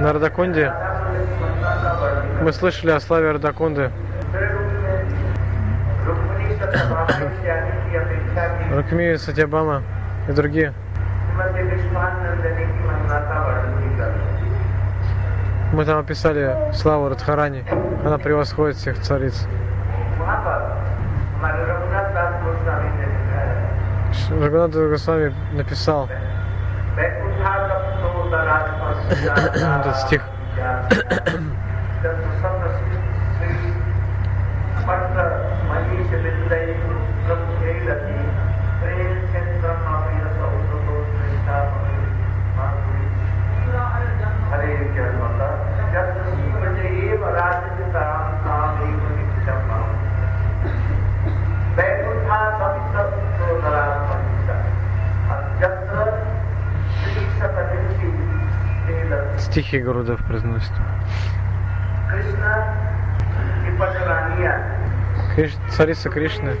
на Радакунде. Мы слышали о славе Радакунды. Рукми Сатябама и другие. Мы там описали славу Радхарани. Она превосходит всех цариц. Рагунат Госвами написал этот стих. Стихи Гурудев произносит. Криш... Царица Кришны,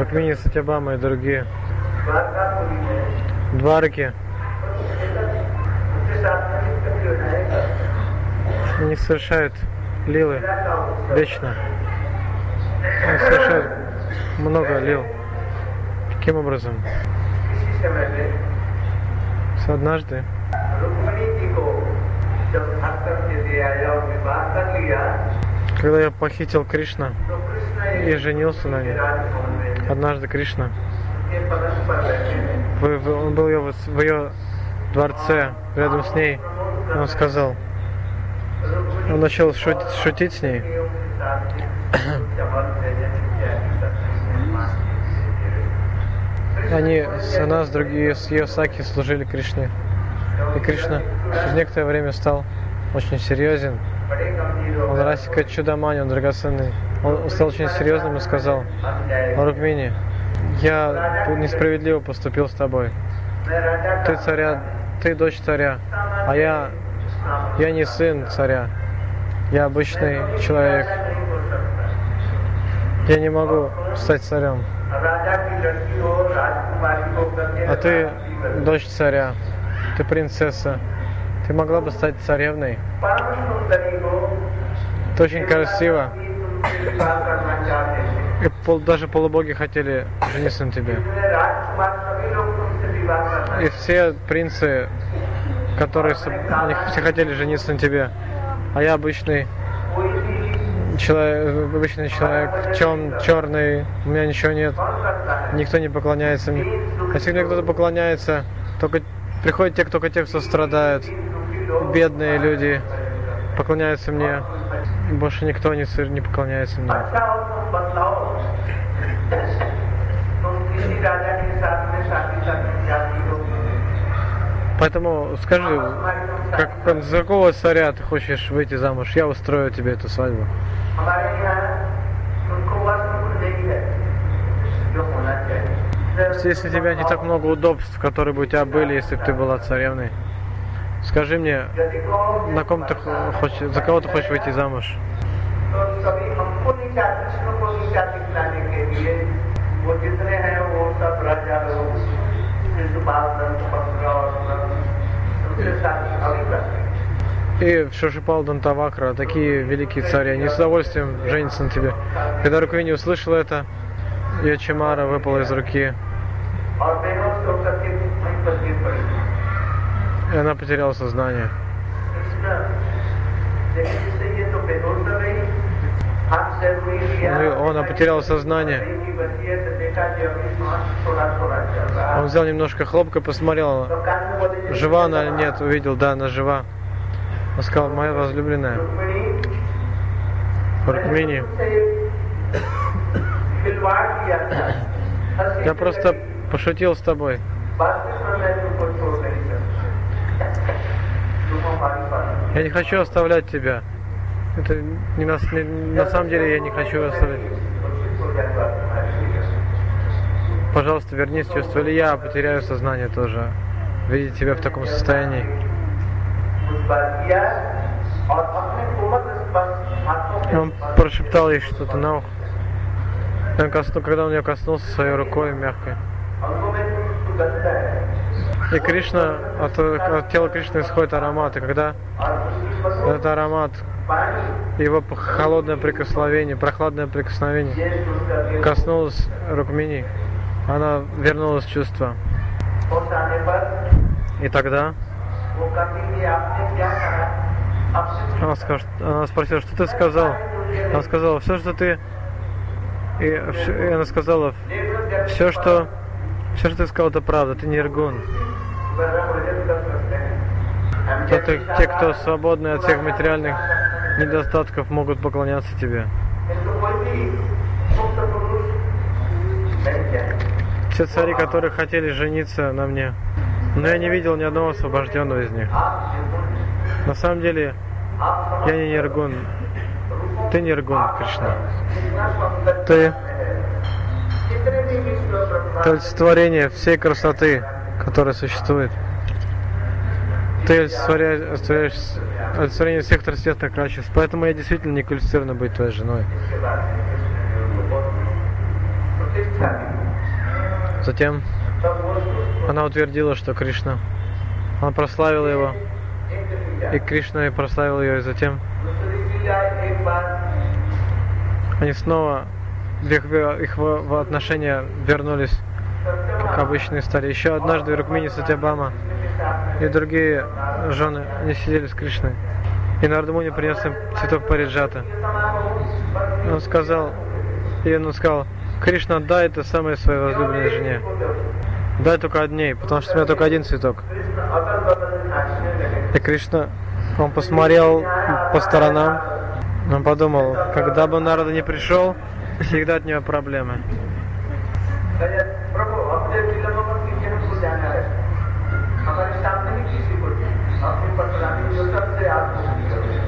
Рукмини Сатябама и другие. Дварки. Они совершают лилы вечно. Они совершают много лил. Каким образом? Однажды когда я похитил Кришна и женился на ней, однажды Кришна, он был ее, в ее дворце, рядом с ней, он сказал, он начал шутить, шутить с ней. Они, она с другие, с ее саки служили Кришне. И Кришна через некоторое время стал очень серьезен. Он Расика Чудамани, он драгоценный. Он стал очень серьезным и сказал, Рукмини, я несправедливо поступил с тобой. Ты царя, ты дочь царя, а я, я не сын царя. Я обычный человек. Я не могу стать царем. А ты дочь царя, ты принцесса. Ты могла бы стать царевной. Ты очень красиво. И пол, даже полубоги хотели жениться на тебе. И все принцы, которые все хотели жениться на тебе. А я обычный человек, обычный человек, чем черный, у меня ничего нет, никто не поклоняется мне. А если мне кто-то поклоняется, только приходят те, только те, кто страдают, бедные люди поклоняются мне, больше никто не, не поклоняется мне. Поэтому скажи, как, за какого царя ты хочешь выйти замуж? Я устрою тебе эту свадьбу. Если у тебя не так много удобств, которые бы у тебя были, если бы ты была царевной, скажи мне, на ком ты хочешь, за кого ты хочешь выйти замуж? И Шашипал Дантавакра такие великие цари, они с удовольствием женятся на тебе. Когда Руквини услышал это, ее Чамара выпала из руки. Она потеряла сознание. Ну, она потеряла сознание. Он взял немножко хлопка, посмотрел, жива она или нет, увидел, да, она жива. Он сказал, моя возлюбленная, Рукмини, я просто пошутил с тобой. Я не хочу оставлять тебя. Это не на, не, на самом деле я не хочу оставлять. Пожалуйста, вернись в чувство, или я потеряю сознание тоже. Видеть тебя в таком состоянии. Он прошептал ей что-то на ухо. Он косну, когда он ее коснулся своей рукой мягкой. И Кришна, от, от тела Кришны исходит аромат. И когда Этот аромат, его холодное прикосновение, прохладное прикосновение коснулось Рукмини. Она вернулась в чувство. И тогда она, скажет, она спросила, что ты сказал? Она сказала, все, что ты... И, и она сказала, все, что... Все, что ты сказал, это правда, ты не Иргун. Это те, кто свободны от всех материальных недостатков, могут поклоняться тебе. Все цари, которые хотели жениться на мне, но я не видел ни одного освобожденного из них. На самом деле, я не Ниргун. Ты Ниргун, Кришна. Ты ты олицетворение всей красоты, которая существует. Ты олицетворение всех трансцветных качеств. Поэтому я действительно не квалифицирована быть твоей женой. Затем она утвердила, что Кришна, она прославила его, и Кришна прославил ее, и затем они снова, их, их отношения вернулись, как обычные стали. Еще однажды Рукмини Сатябама и другие жены, они сидели с Кришной. И Нардамуни принес им цветок Париджата. Он сказал, и он сказал, Кришна, дай это самой своей возлюбленной жене. Дай только одни, потому что у меня только один цветок. И Кришна, он посмотрел по сторонам, он подумал, когда бы Нарада не пришел, всегда от него проблемы.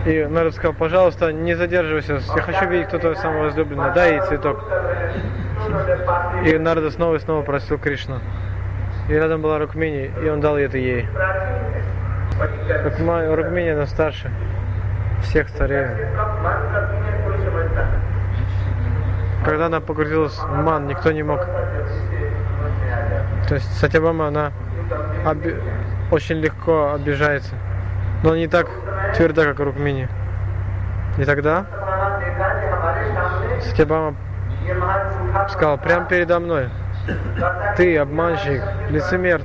И Народ сказал, пожалуйста, не задерживайся, я хочу видеть, кто твой самый возлюбленный, дай ей цветок. И Нарада снова и снова просил Кришну. И рядом была Рукмини, и он дал это ей. Рукмини, она старше всех царей. Когда она погрузилась в ман, никто не мог. То есть Сатябама, она оби... очень легко обижается. Но не так твердо, как Рукмини. И тогда Сатябама сказал, прямо передо мной, ты обманщик, лицемер,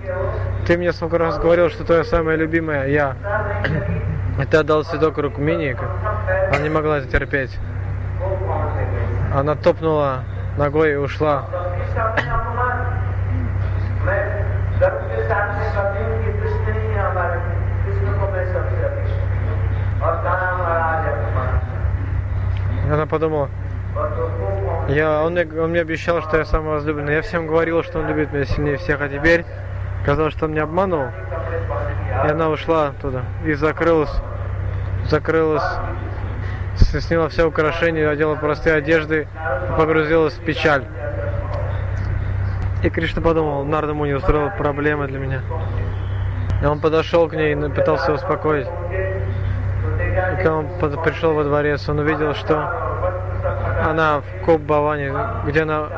ты мне сколько раз говорил, что твоя самая любимая я. И ты отдал цветок Рукмини, она не могла это терпеть. Она топнула ногой и ушла. Она подумала, я, он, мне, он мне обещал, что я самый возлюбленный. Я всем говорил, что он любит меня сильнее всех, а теперь казалось, что он меня обманул. И она ушла туда и закрылась, закрылась, сняла все украшения, одела простые одежды погрузилась в печаль. И Кришна подумал, Нарда ему не устроил проблемы для меня. И он подошел к ней и пытался успокоить. Когда он пришел во дворец, он увидел, что она в Коп Баване, где она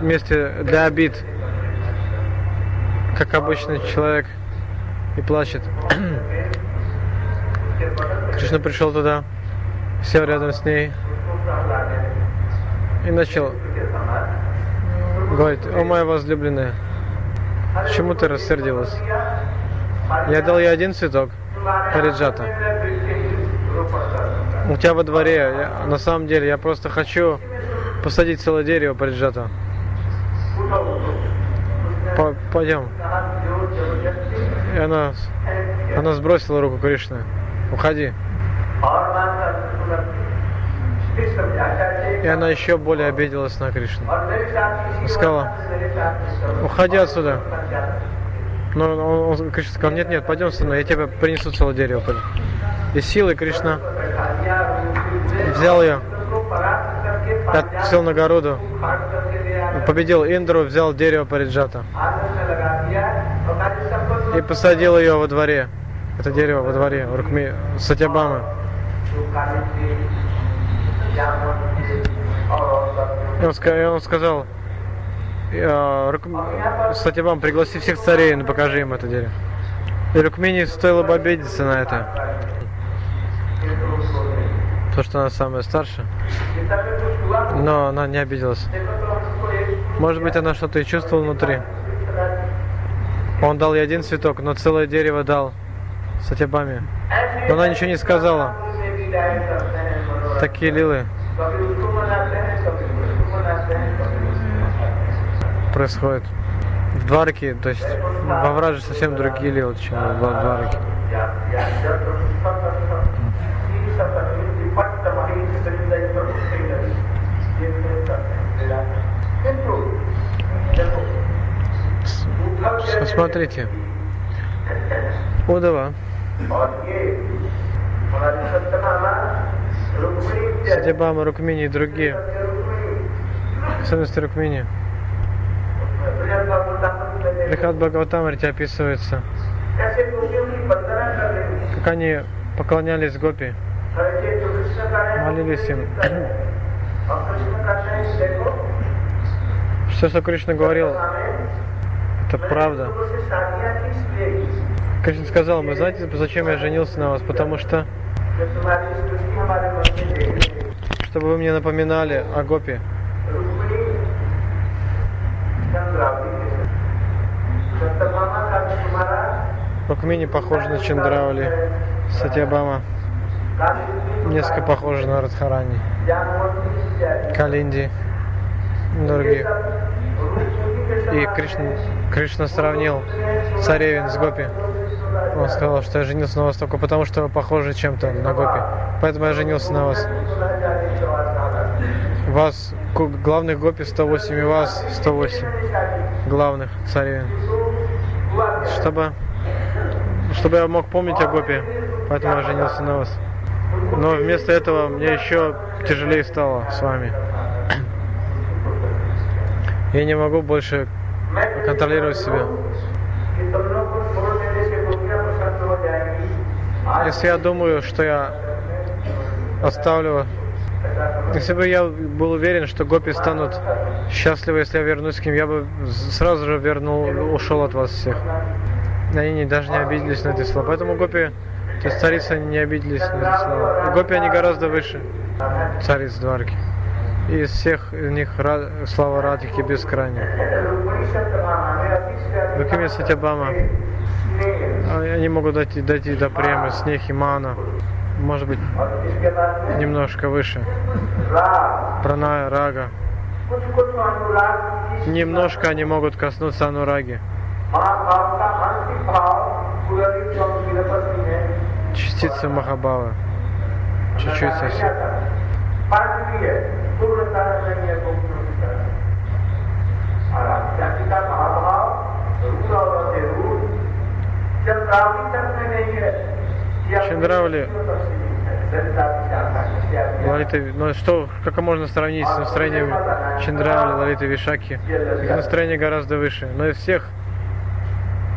вместе для обид, как обычный человек, и плачет. Кришна пришел туда, сел рядом с ней и начал говорить, о моя возлюбленная, почему ты рассердилась? Я дал ей один цветок, Париджата. У тебя во дворе, я, на самом деле, я просто хочу посадить целое дерево Париджата. По, пойдем. И она, она сбросила руку Кришны. Уходи. И она еще более обиделась на Кришну. Сказала, уходи отсюда. Но он, он, Кришна сказал, нет, нет, пойдем со мной, я тебе принесу целое дерево. И силой Кришна взял ее, сел на городу, победил Индру, взял дерево Париджата и посадил ее во дворе. Это дерево во дворе, Рукми, Сатябамы. И он, и он сказал, Сатябам, пригласи всех царей, но покажи им это дерево. И Рукмини стоило бы обидеться на это. То, что она самая старшая. Но она не обиделась. Может быть, она что-то и чувствовала внутри. Он дал ей один цветок, но целое дерево дал Сатябаме. Но она ничего не сказала. Такие лилы происходят. В Двараке, то есть во Враже совсем другие лилы, чем в Посмотрите. Удава. Садибама, Рукмини и другие. Особенности Рукмини. Брихат Бхагаватамрите описывается, как они поклонялись Гопи, молились им. Все, что Кришна говорил, это правда. Кришна сказал, вы знаете, зачем я женился на вас? Потому что, чтобы вы мне напоминали о Гопе. Рукмини похожа на Чандраули, Сатьябама несколько похожа на Радхарани, Калинди, других. И Кришна, Кришна сравнил царевин с Гопи. Он сказал, что я женился на вас только потому, что вы похожи чем-то на Гопи. Поэтому я женился на вас. Вас, главных Гопи 108, и вас 108 главных царевин. Чтобы, чтобы я мог помнить о Гопи. Поэтому я женился на вас. Но вместо этого мне еще тяжелее стало с вами. Я не могу больше контролировать себя. Если я думаю, что я оставлю... Если бы я был уверен, что гопи станут счастливы, если я вернусь к ним, я бы сразу же вернул, ушел от вас всех. Они не, даже не обиделись на эти слова. Поэтому гопи, то есть царицы не обиделись на эти слова. И гопи, они гораздо выше цариц Дварки. Из всех них слава Радхики бескрайняя. Руками Сатябама. Они могут дойти, дойти до премы, снег и мана. Может быть, немножко выше. Праная, рага. Немножко они могут коснуться анураги. Частица Махабава. Чуть-чуть совсем. Чандравли Лалита, ну что, как можно сравнить с настроением Чандравли, Лалиты Вишаки? Их настроение гораздо выше. Но из всех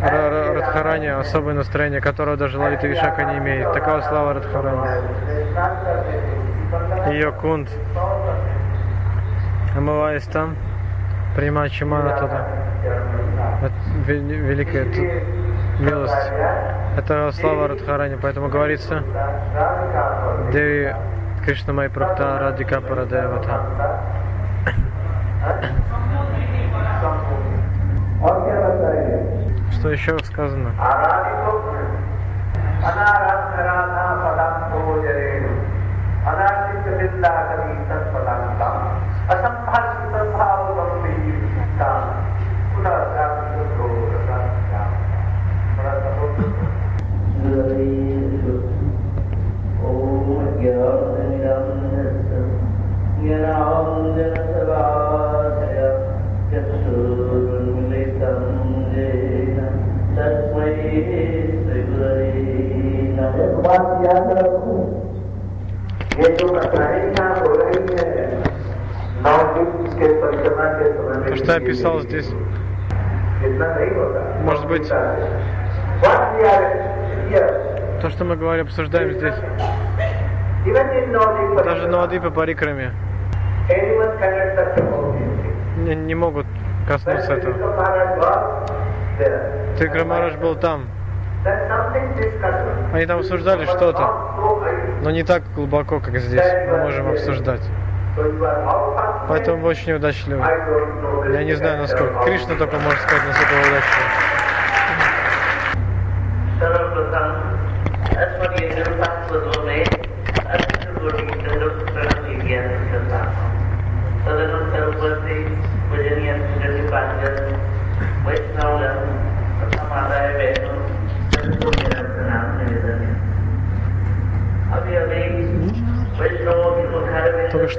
Радхарани особое настроение, которого даже Лалита Вишака не имеет. Такова слава Радхарани. Ее кунт, омываясь там, принимая чимана туда. Великая милость. Это слава Радхарани, поэтому говорится, Деви Кришна Май Практа Радика Парадевата. Что еще сказано? बात याद रखो ये जो कठिनाइयां हो रही है नवदीप के परिक्रमा के समय में Что я писал здесь? इतना नहीं होता Может быть, What we are here, то, что мы говорим, обсуждаем здесь, even in Navadvip даже Parikrama, Навадипа Парикраме anyone cannot touch about this. не, не могут коснуться When этого. Krishna Maharaj was there, Ты, Марадж был там, There's something discussed. Они там обсуждали что-то, но не так глубоко, как здесь. Мы можем обсуждать. Поэтому очень удачливы. Я не знаю, насколько. Кришна только может сказать, насколько вы удачливы.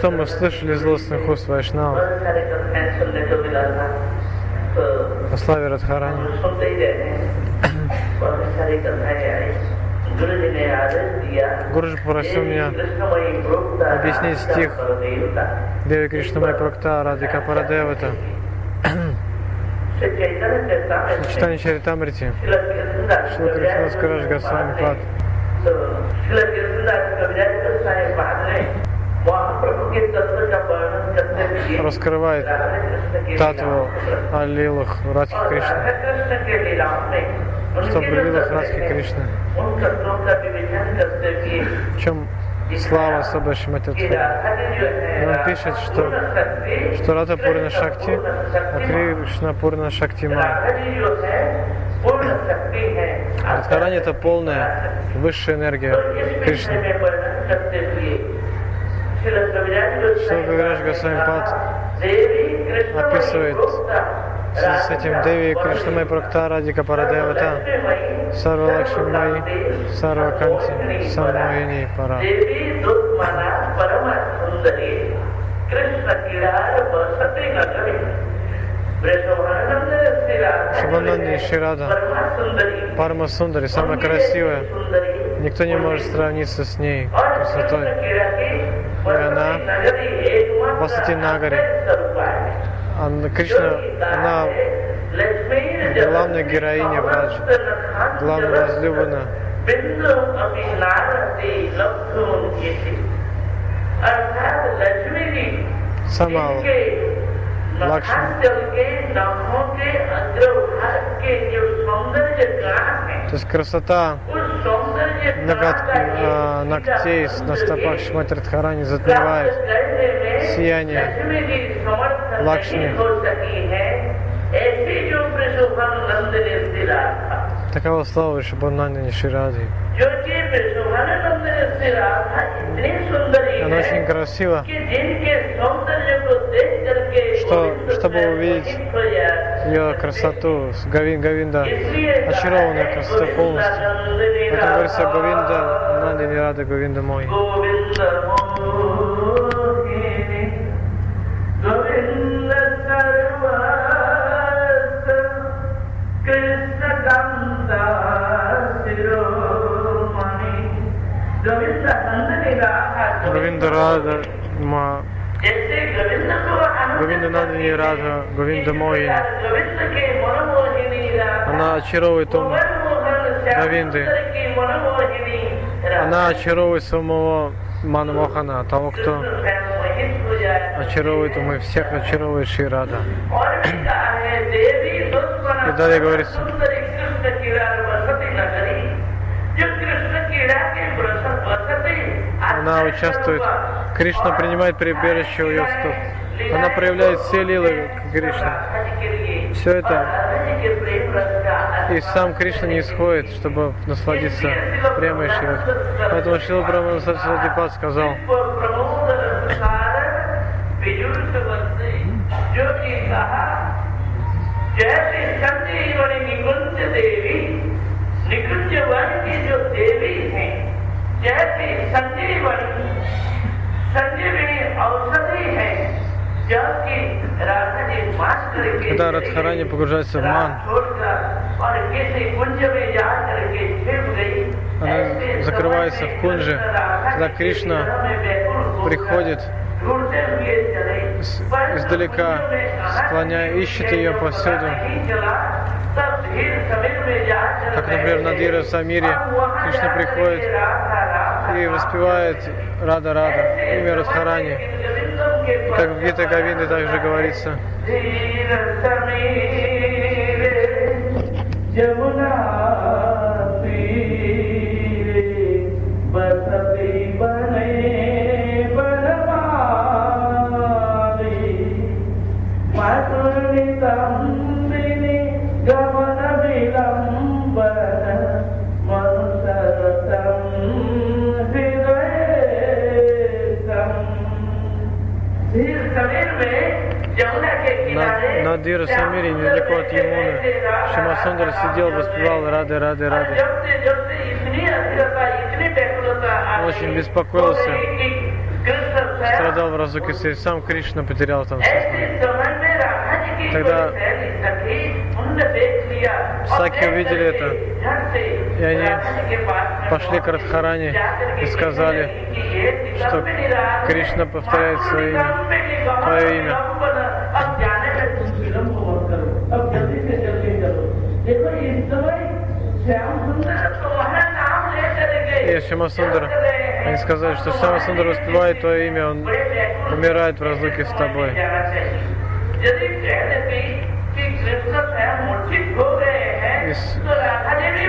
что мы слышали злостных уст Вайшнава о славе Радхарани. Гуруджи попросил меня объяснить стих Деви Кришна май Прокта Радика Парадевата. Читание Чаритамрити. Шилакришнас Караш Гасвами Пад. раскрывает татву о лилах Радхи Кришны, что о лилах Радхи Кришны. В чем слава Саба Шимати Он пишет, что, что Рада Пурна Шакти, а Кришна Пурна Шакти Май. Радхарани это полная высшая энергия Кришны. Шилгараш Госвами Пад описывает с этим Деви Кришна Кришнамай Практара Дика Парадевата Сарва Лакшмай Сарва Канти Самуини Пара. Шабананди Ширада, Парма Сундари, самая красивая. Никто не может сравниться с ней красотой и она Васути Нагари. Она, Кришна, она главная героиня Враджи, главная возлюбленная. Сама Лакшми. То есть красота Ноготки, а, ногтей на стопах Шматридхарани затмевает сияние Лакшми. Таково слово Шабанандини Ширади. Оно очень красиво, что, чтобы увидеть ее красоту, Гавин, Гавинда, очарованная красота полностью. Поэтому говорится Гавинда, Нанди не рада, Гавинда мой. Гавинда рада, ма. Говиндонадини Радха, Говинда Мои. Она очаровывает ум Говинды. Она очаровывает самого Манмохана, того, кто очаровывает умы всех, очаровывает Ширада. И далее говорится, она участвует, Кришна принимает прибежище у ее стоп. Она проявляет все лилы Кришны. Все это и сам Кришна не исходит, чтобы насладиться прямо Шивы. Поэтому Шила Брахмана Сарасвати сказал, जो कि कहा जैसे संजीवनी निकुंज देवी निकुंज वन की जो देवी है जैसे संजीवनी संजीवनी औषधि है когда Радхарани погружается в ман, она закрывается в кунже, когда Кришна приходит издалека, склоняя, ищет ее повсюду. Как, например, на Дира в Самире Кришна приходит и воспевает Рада Рада, имя Радхарани. Как в Гита Гавинде также говорится. На, на Дира Самире, недалеко от Ямуны, Шимасундра сидел, воспевал Рады, Рады, Рады. Очень беспокоился, страдал в разуке, сам Кришна потерял там сознание. Тогда Саки увидели это, и они пошли к Радхаране и сказали, что Кришна повторяет свое имя, твое имя. И Шимасундра, они сказали, что Шимасундра воспевает твое имя, он умирает в разлуке с тобой.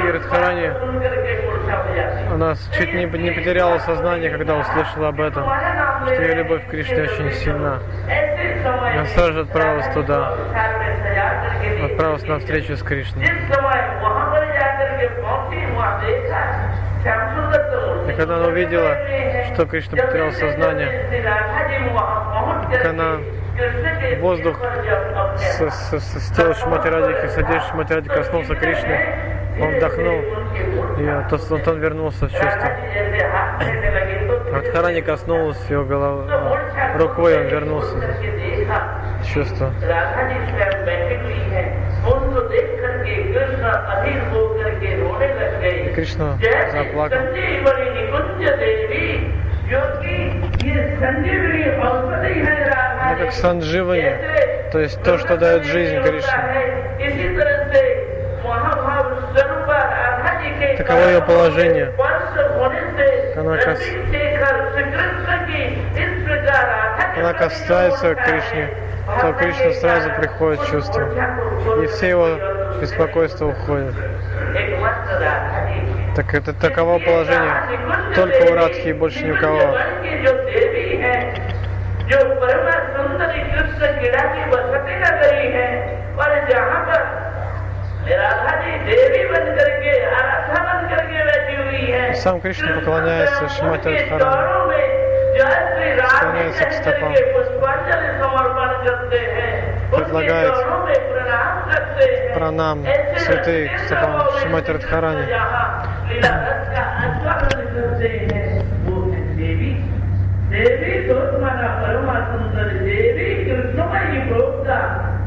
И Радхарани, она чуть не, не потеряла сознание, когда услышала об этом, что ее любовь к Кришне очень сильна. Она сразу же отправилась туда, отправилась на встречу с Кришной. И когда она увидела, что Кришна потерял сознание, как она воздух с, с, с, с тела Шмати Радики, с одежды Шмати Радики коснулся Кришны, он вдохнул, и то, вот он вернулся в чувство. Радхарани коснулась его головы, рукой он вернулся в чувство. Кришна заплакал. Это как сандживани, то есть то, что дает жизнь Кришне. Таково ее положение. Она, кас... Она касается Кришне, то Кришна сразу приходит чувство. И все его беспокойства уходят. Так это таково положение только у Радхи и больше ни у кого. Сам Кришна поклоняется Шимати Радхарани, склоняется к стопам, предлагает пранам святые к стопам Шимати Радхарани. देवी दोषमाना परमा सुंदर देवी कृष्णमयी प्रोक्ता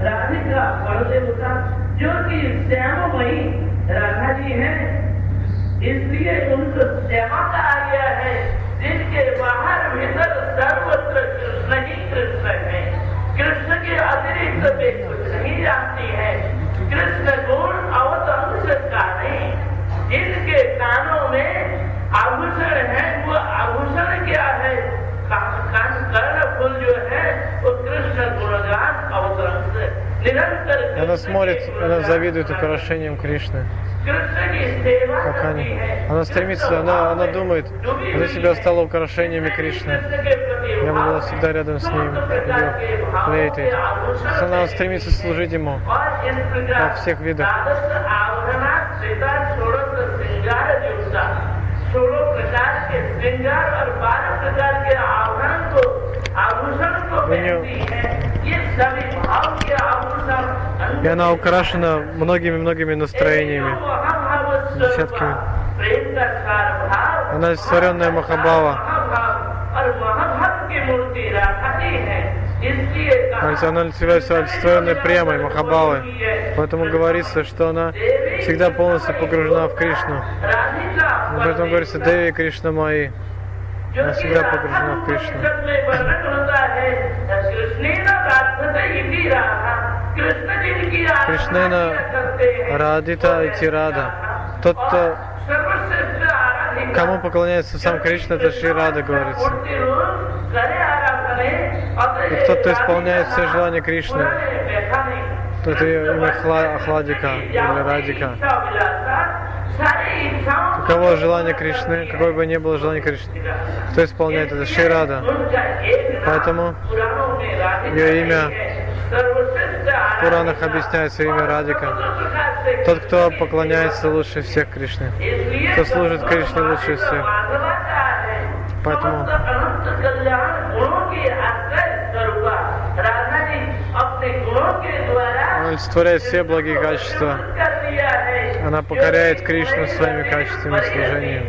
राधिका परदेवता जो कि श्याममयी राधा जी हैं, इसलिए उनको श्यामा कहा गया है, जिनके बाहर भीतर सर्वत्र कृष्ण ही कृष्ण है। कृष्ण के अतिरिक्त वे कुछ नहीं जानती है। कृष्ण गुण अवतंश का नहीं, जिनके कानों में आभूषण है, वो आभूषण क्या है? कान कर्ण फूल जो है, वो कृष्ण गुणगान अवतंश निरंतर Она смотрит, она завидует украшениям Кришны. कृष्ण की सेवा Как करती они. है Она стремится, она, она думает, она себя стала украшениями Кришны. Я была всегда рядом с ним, ее флейтой. Она стремится служить ему और इस प्रकार во всех видах. द्वादश आवरणा सीता षोड़श श्रृंगार जुड़ता सोलह प्रकार के श्रृंगार और बारह प्रकार के आवरण को У нее... И она украшена многими-многими настроениями, десятками. Она сваренная Махабава. То есть она является олицетворенной прямой Махабавой. Поэтому говорится, что она всегда полностью погружена в Кришну. Поэтому говорится Деви Кришна Маи навсегда погружена в Кришну. Кришнена Радита и Тирада. Тот, кто кому поклоняется сам Кришна, это Шри Рада говорится. И тот, кто исполняет все желания Кришны, тот имя ахладика или Радика. Каково желание Кришны, какое бы ни было желание Кришны, кто исполняет это? Ширада. Поэтому ее имя в Пуранах объясняется имя Радика. Тот, кто поклоняется лучше всех Кришне, кто служит Кришне лучше всех. Поэтому он олицетворяет все благие качества она покоряет Кришну своими качествами служения.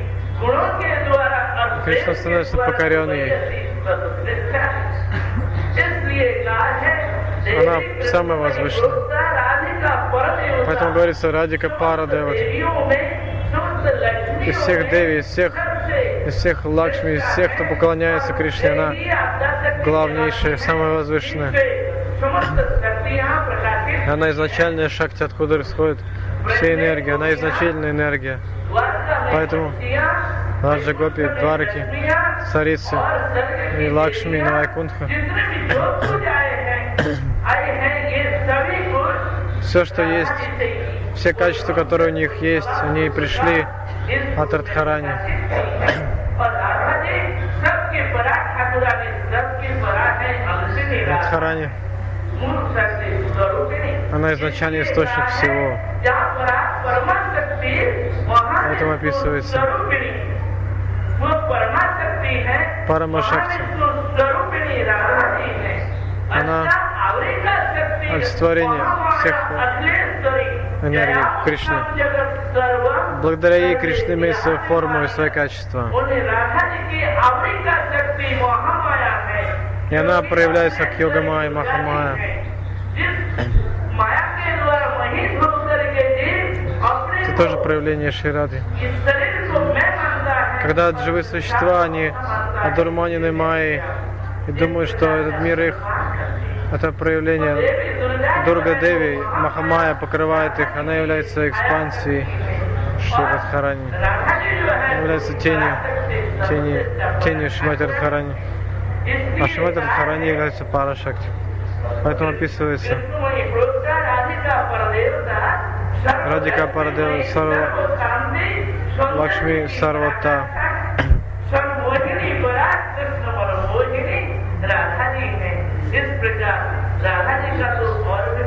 Кришна становится покоренной ей. Она самая возвышенная. Поэтому говорится Радика Парадева. Из всех Деви, из всех, из всех Лакшми, из всех, кто поклоняется Кришне, она главнейшая, самая возвышенная. Она изначальная шакти, откуда исходит все энергии, она изначальная энергия. Поэтому наши гопи, дварки, царицы и лакшми, Навайкунха, все, что есть, все качества, которые у них есть, они пришли от Радхарани. Радхарани. Она изначально источник всего. В этом описывается Парамашакти. Она олицетворение всех энергий Кришны. Благодаря ей Кришна имеет свою форму и свои качества. И она проявляется как йога-майя, маха-майя. тоже проявление Ширады. Когда живые существа, они одурманены Майей и думают, что этот мир их, это проявление Дурга Деви, Махамая покрывает их, она является экспансией Шивадхарани, является тенью, тенью, тенью Шиматирадхарани. А Шиматирадхарани является Парашакти. Поэтому описывается Радика Пардева Сарва Лакшми Сарвата.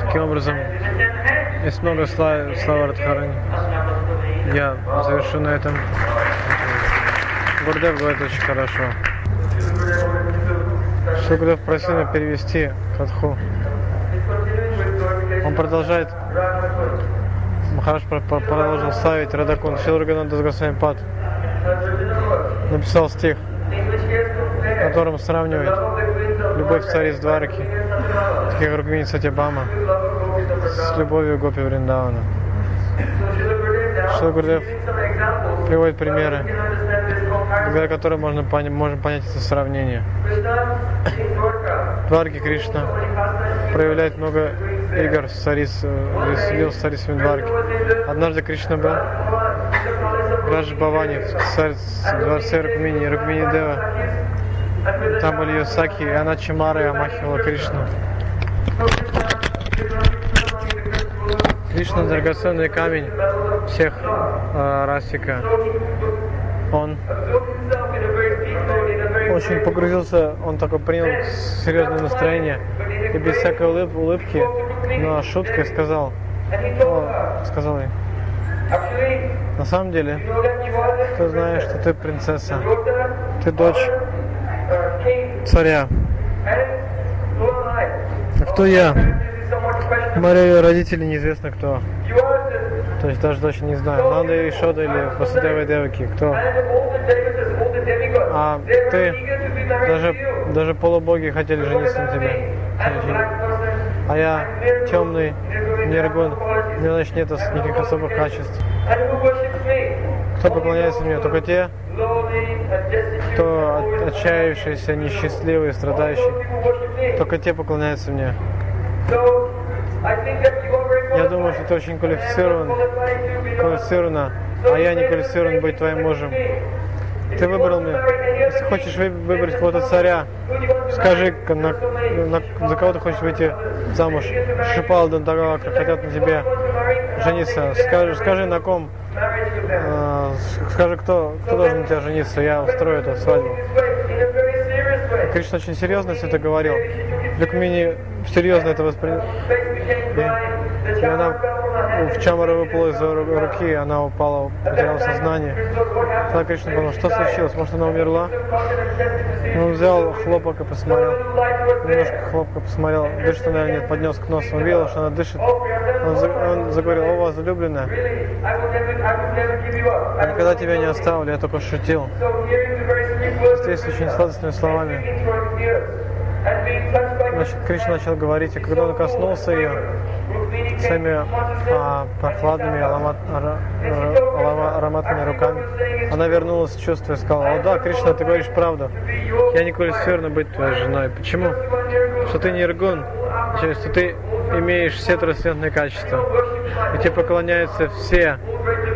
Таким образом, есть много слав, слава Радхарани. Я завершу на этом. Гурдев говорит очень хорошо. Шукдев просил меня перевести Катху. Он продолжает Махараш про- про- продолжил ставить Радакун. Шилургананда Госвами Пад написал стих, в котором сравнивает любовь цариц Двараки, таких как Рукмини Сатябама, с любовью Гопи Вриндавана. Шила Гурдев приводит примеры, благодаря которым можно понять, можем понять это сравнение. Дварки Кришна проявляет много игр с э, веселил с царицами Дварки. Однажды Кришна был в Радж Бавани, царь- дворце Рукмини, Рукмини Дева. Там были Йосаки, и она Чимара и омахивала Кришну. Кришна драгоценный камень всех э, расика. Он очень погрузился, он такой принял серьезное настроение и без всякой улыб- улыбки, но шуткой сказал, о, сказал ей, на самом деле, ты знаешь, что ты принцесса, ты дочь царя. А кто я? Ее родители неизвестно кто. То есть даже точно не знаю. Нанда или Шода или Васудева Деваки. Кто? А ты, даже, даже полубоги хотели жениться на тебе. А я темный, нергун, у меня значит нет никаких особых качеств. Кто поклоняется мне? Только те, кто от- отчаявшийся, несчастливый, страдающий. Только те поклоняются мне. Я думаю, что ты очень квалифицирован, квалифицирована, а я не квалифицирован быть твоим мужем. Ты выбрал меня. Если хочешь вы- выбрать какого-то царя, скажи, на- на- за кого ты хочешь выйти замуж. Шипал Дантагава, хотят на тебе жениться. Скажи, скажи на ком, э, скажи, кто, кто должен на тебя жениться, я устрою эту свадьбу. Кришна очень серьезно все это говорил. Рукмини серьезно это воспринял. И она у Чамара выпала из ру- руки, она упала, потеряла сознание. Тогда Кришна подумал, что случилось, может она умерла? Он взял хлопок и посмотрел, немножко хлопка посмотрел, дышит она или нет, поднес к носу, увидел, что она дышит. Он, он заговорил, о, возлюбленная, я никогда тебя не оставлю, я только шутил. Здесь очень сладостными словами. Кришна начал говорить, и когда он коснулся ее своими а, прохладными ароматными руками, она вернулась в чувство и сказала, о да, Кришна, ты говоришь правду. Я не квалифицирована быть твоей женой. Почему? Что ты не иргун, что ты имеешь все трансцендентные качества. И тебе поклоняются все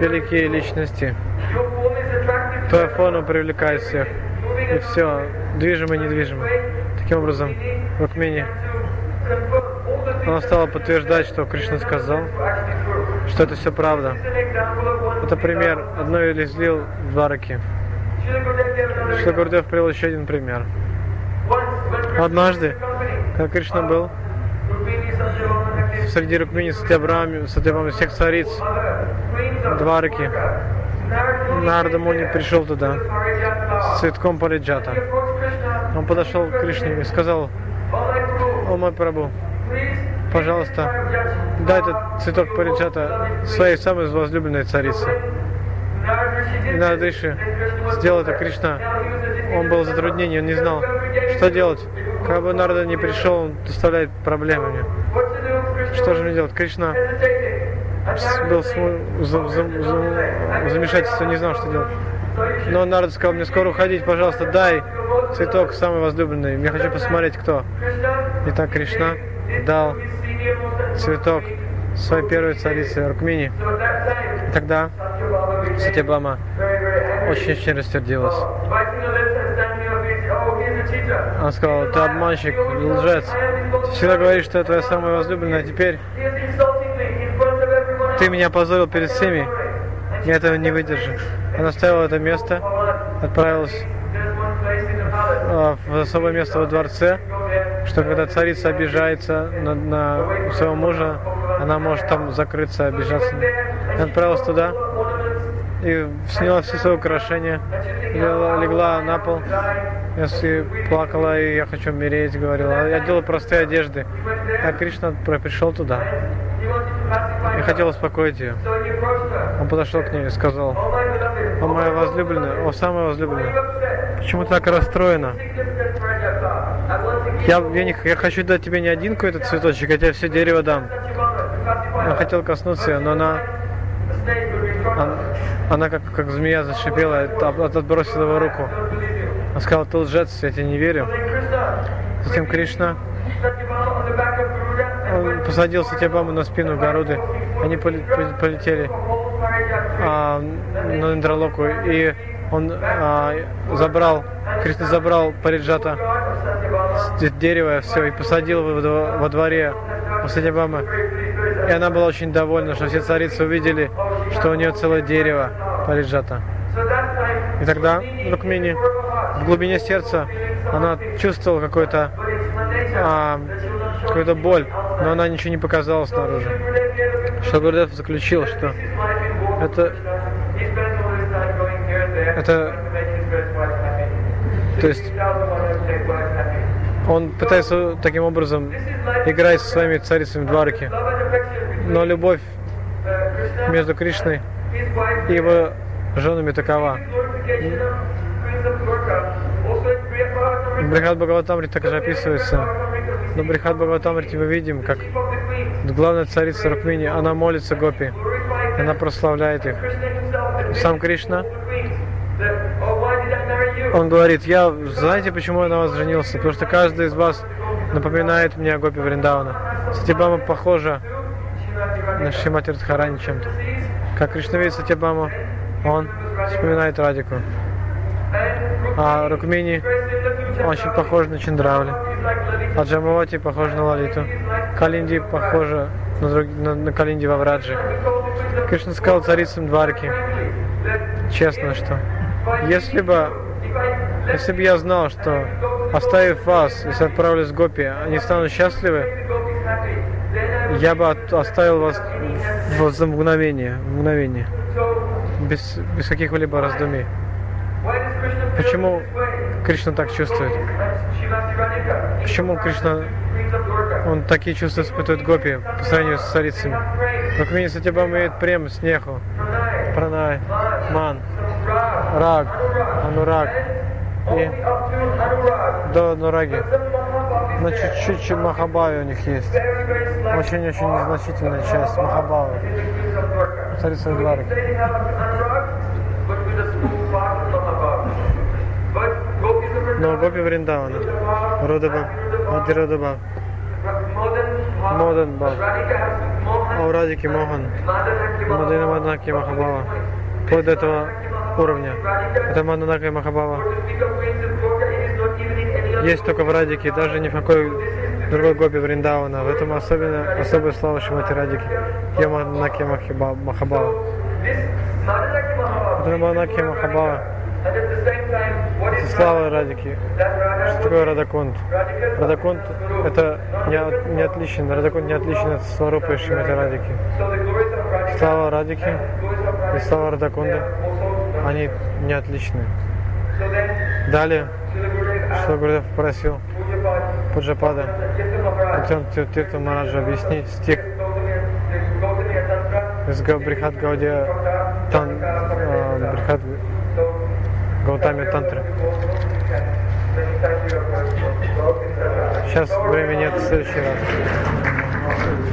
великие личности. Твоя форма привлекает всех. И все, движимо и недвижимо. Таким образом, Рукмини, она стала подтверждать, что Кришна сказал, что это все правда. Это пример одной из лил в Двараке. Что Гурдев привел еще один пример. Однажды, когда Кришна был среди Рукмини, Сатябрами, Сатябрами, всех цариц Двараки, Нарда Муни пришел туда с цветком Париджата. Он подошел к Кришне и сказал, о мой Прабу, пожалуйста, дай этот цветок Париджата своей самой возлюбленной царице. И Нардыши сделал это Кришна. Он был в затруднении, он не знал, что делать. Как бы Нарда не пришел, он доставляет проблемы мне. Что же мне делать? Кришна был в за- за- за- замешательстве, не знал, что делать. Но Нарда сказал, мне скоро уходить, пожалуйста, дай цветок самый возлюбленный. Я хочу посмотреть, кто. Итак, Кришна дал цветок своей первой царице Рукмини. И тогда Сатябама очень-очень рассердилась. Она сказала, ты обманщик, лжец. Ты всегда говоришь, что я твоя самая возлюбленная, а теперь ты меня опозорил перед всеми. Я этого не выдержу. Она оставила это место, отправилась а, в особое место во дворце, что когда царица обижается на, на своего мужа, она может там закрыться, обижаться. И отправилась туда и сняла все свои украшения, легла, легла на пол, с- плакала, и я хочу умереть, говорила. Я делаю простые одежды. А Кришна пришел туда и хотел успокоить ее. Он подошел к ней и сказал, о моя возлюбленная, о самая возлюбленная, почему ты так расстроена? Я, я, не, я хочу дать тебе не один какой-то цветочек, я тебе все дерево дам. Он хотел коснуться ее, но она, она, она как, как змея зашипела, от- от- отбросила его руку. Он сказал, ты лжец, я тебе не верю. Затем Кришна он посадил Сатябаму на спину Гаруды. Они поле- поле- полетели а, на Индралоку, и он а, забрал, Кришна забрал Париджата с дерева, все, и посадил его во дво- во дворе у Сатябамы. И она была очень довольна, что все царицы увидели, что у нее целое дерево Париджата. И тогда Рукмини в глубине сердца она чувствовала а, какую-то боль, но она ничего не показала снаружи. Что Гурдев заключил, что это, это, то есть он пытается таким образом играть со своими царицами Двараки, но любовь между Кришной и его женами такова. Брихат Бхагаватамре также описывается. Но Брихат Бхагаватамре мы видим, как главная царица Рукмини, она молится Гопи, она прославляет их. Сам Кришна, он говорит, я, знаете, почему я на вас женился? Потому что каждый из вас напоминает мне о Гопи Вриндавана. Сатибама похожа на Шимати Радхарани чем-то. Как Кришна видит Сатибаму, он вспоминает Радику. А Рукмини очень похож на Чандравли. А Джамавати похож на Лалиту. Калинди похожа на, друг... на, на Калинди во Враджи. Кришна сказал царицам Дварки, честно, что если бы, если бы я знал, что оставив вас, если отправлюсь в Гопи, они станут счастливы, Я бы от- оставил вас в- за мгновение, в мгновение, без, без каких-либо раздумий. Почему Кришна так чувствует? Почему Кришна, он такие чувства испытывает гопи по сравнению с царицами? Рукмини Сатиба имеет прем, снеху, пранай, ман, раг, анураг и до нураги. Значит, чуть-чуть Махабави у них есть. Очень-очень незначительная часть Махабавы. Царица Дварги. Но Гопи Вриндавана, Родаба, Адиродаба, Модан Баб, Аурадики Мохан, Мадина Маданаки Махабава. Вплоть до этого уровня. Это Маданака Махабава. Есть только в Радике, даже ни в какой другой гопи Вриндавана. В этом особенно, особая слава Шимати Радики. Я Маданаки Махиба- Махабава. Это Маданаки Махабава. Слава Радики. Что такое Радаконт? Радаконт это не, не отличен, Радаконт не отличен от Сварупы Шимати Радики. Слава Радики и слава Радаконда, они не отличны. Далее, что Гурдев попросил Пуджапада путем Тирта Мараджа объяснить стих из Брихат Гаудия Тан, э, Гаутами Тантры. Сейчас времени нет в следующий раз.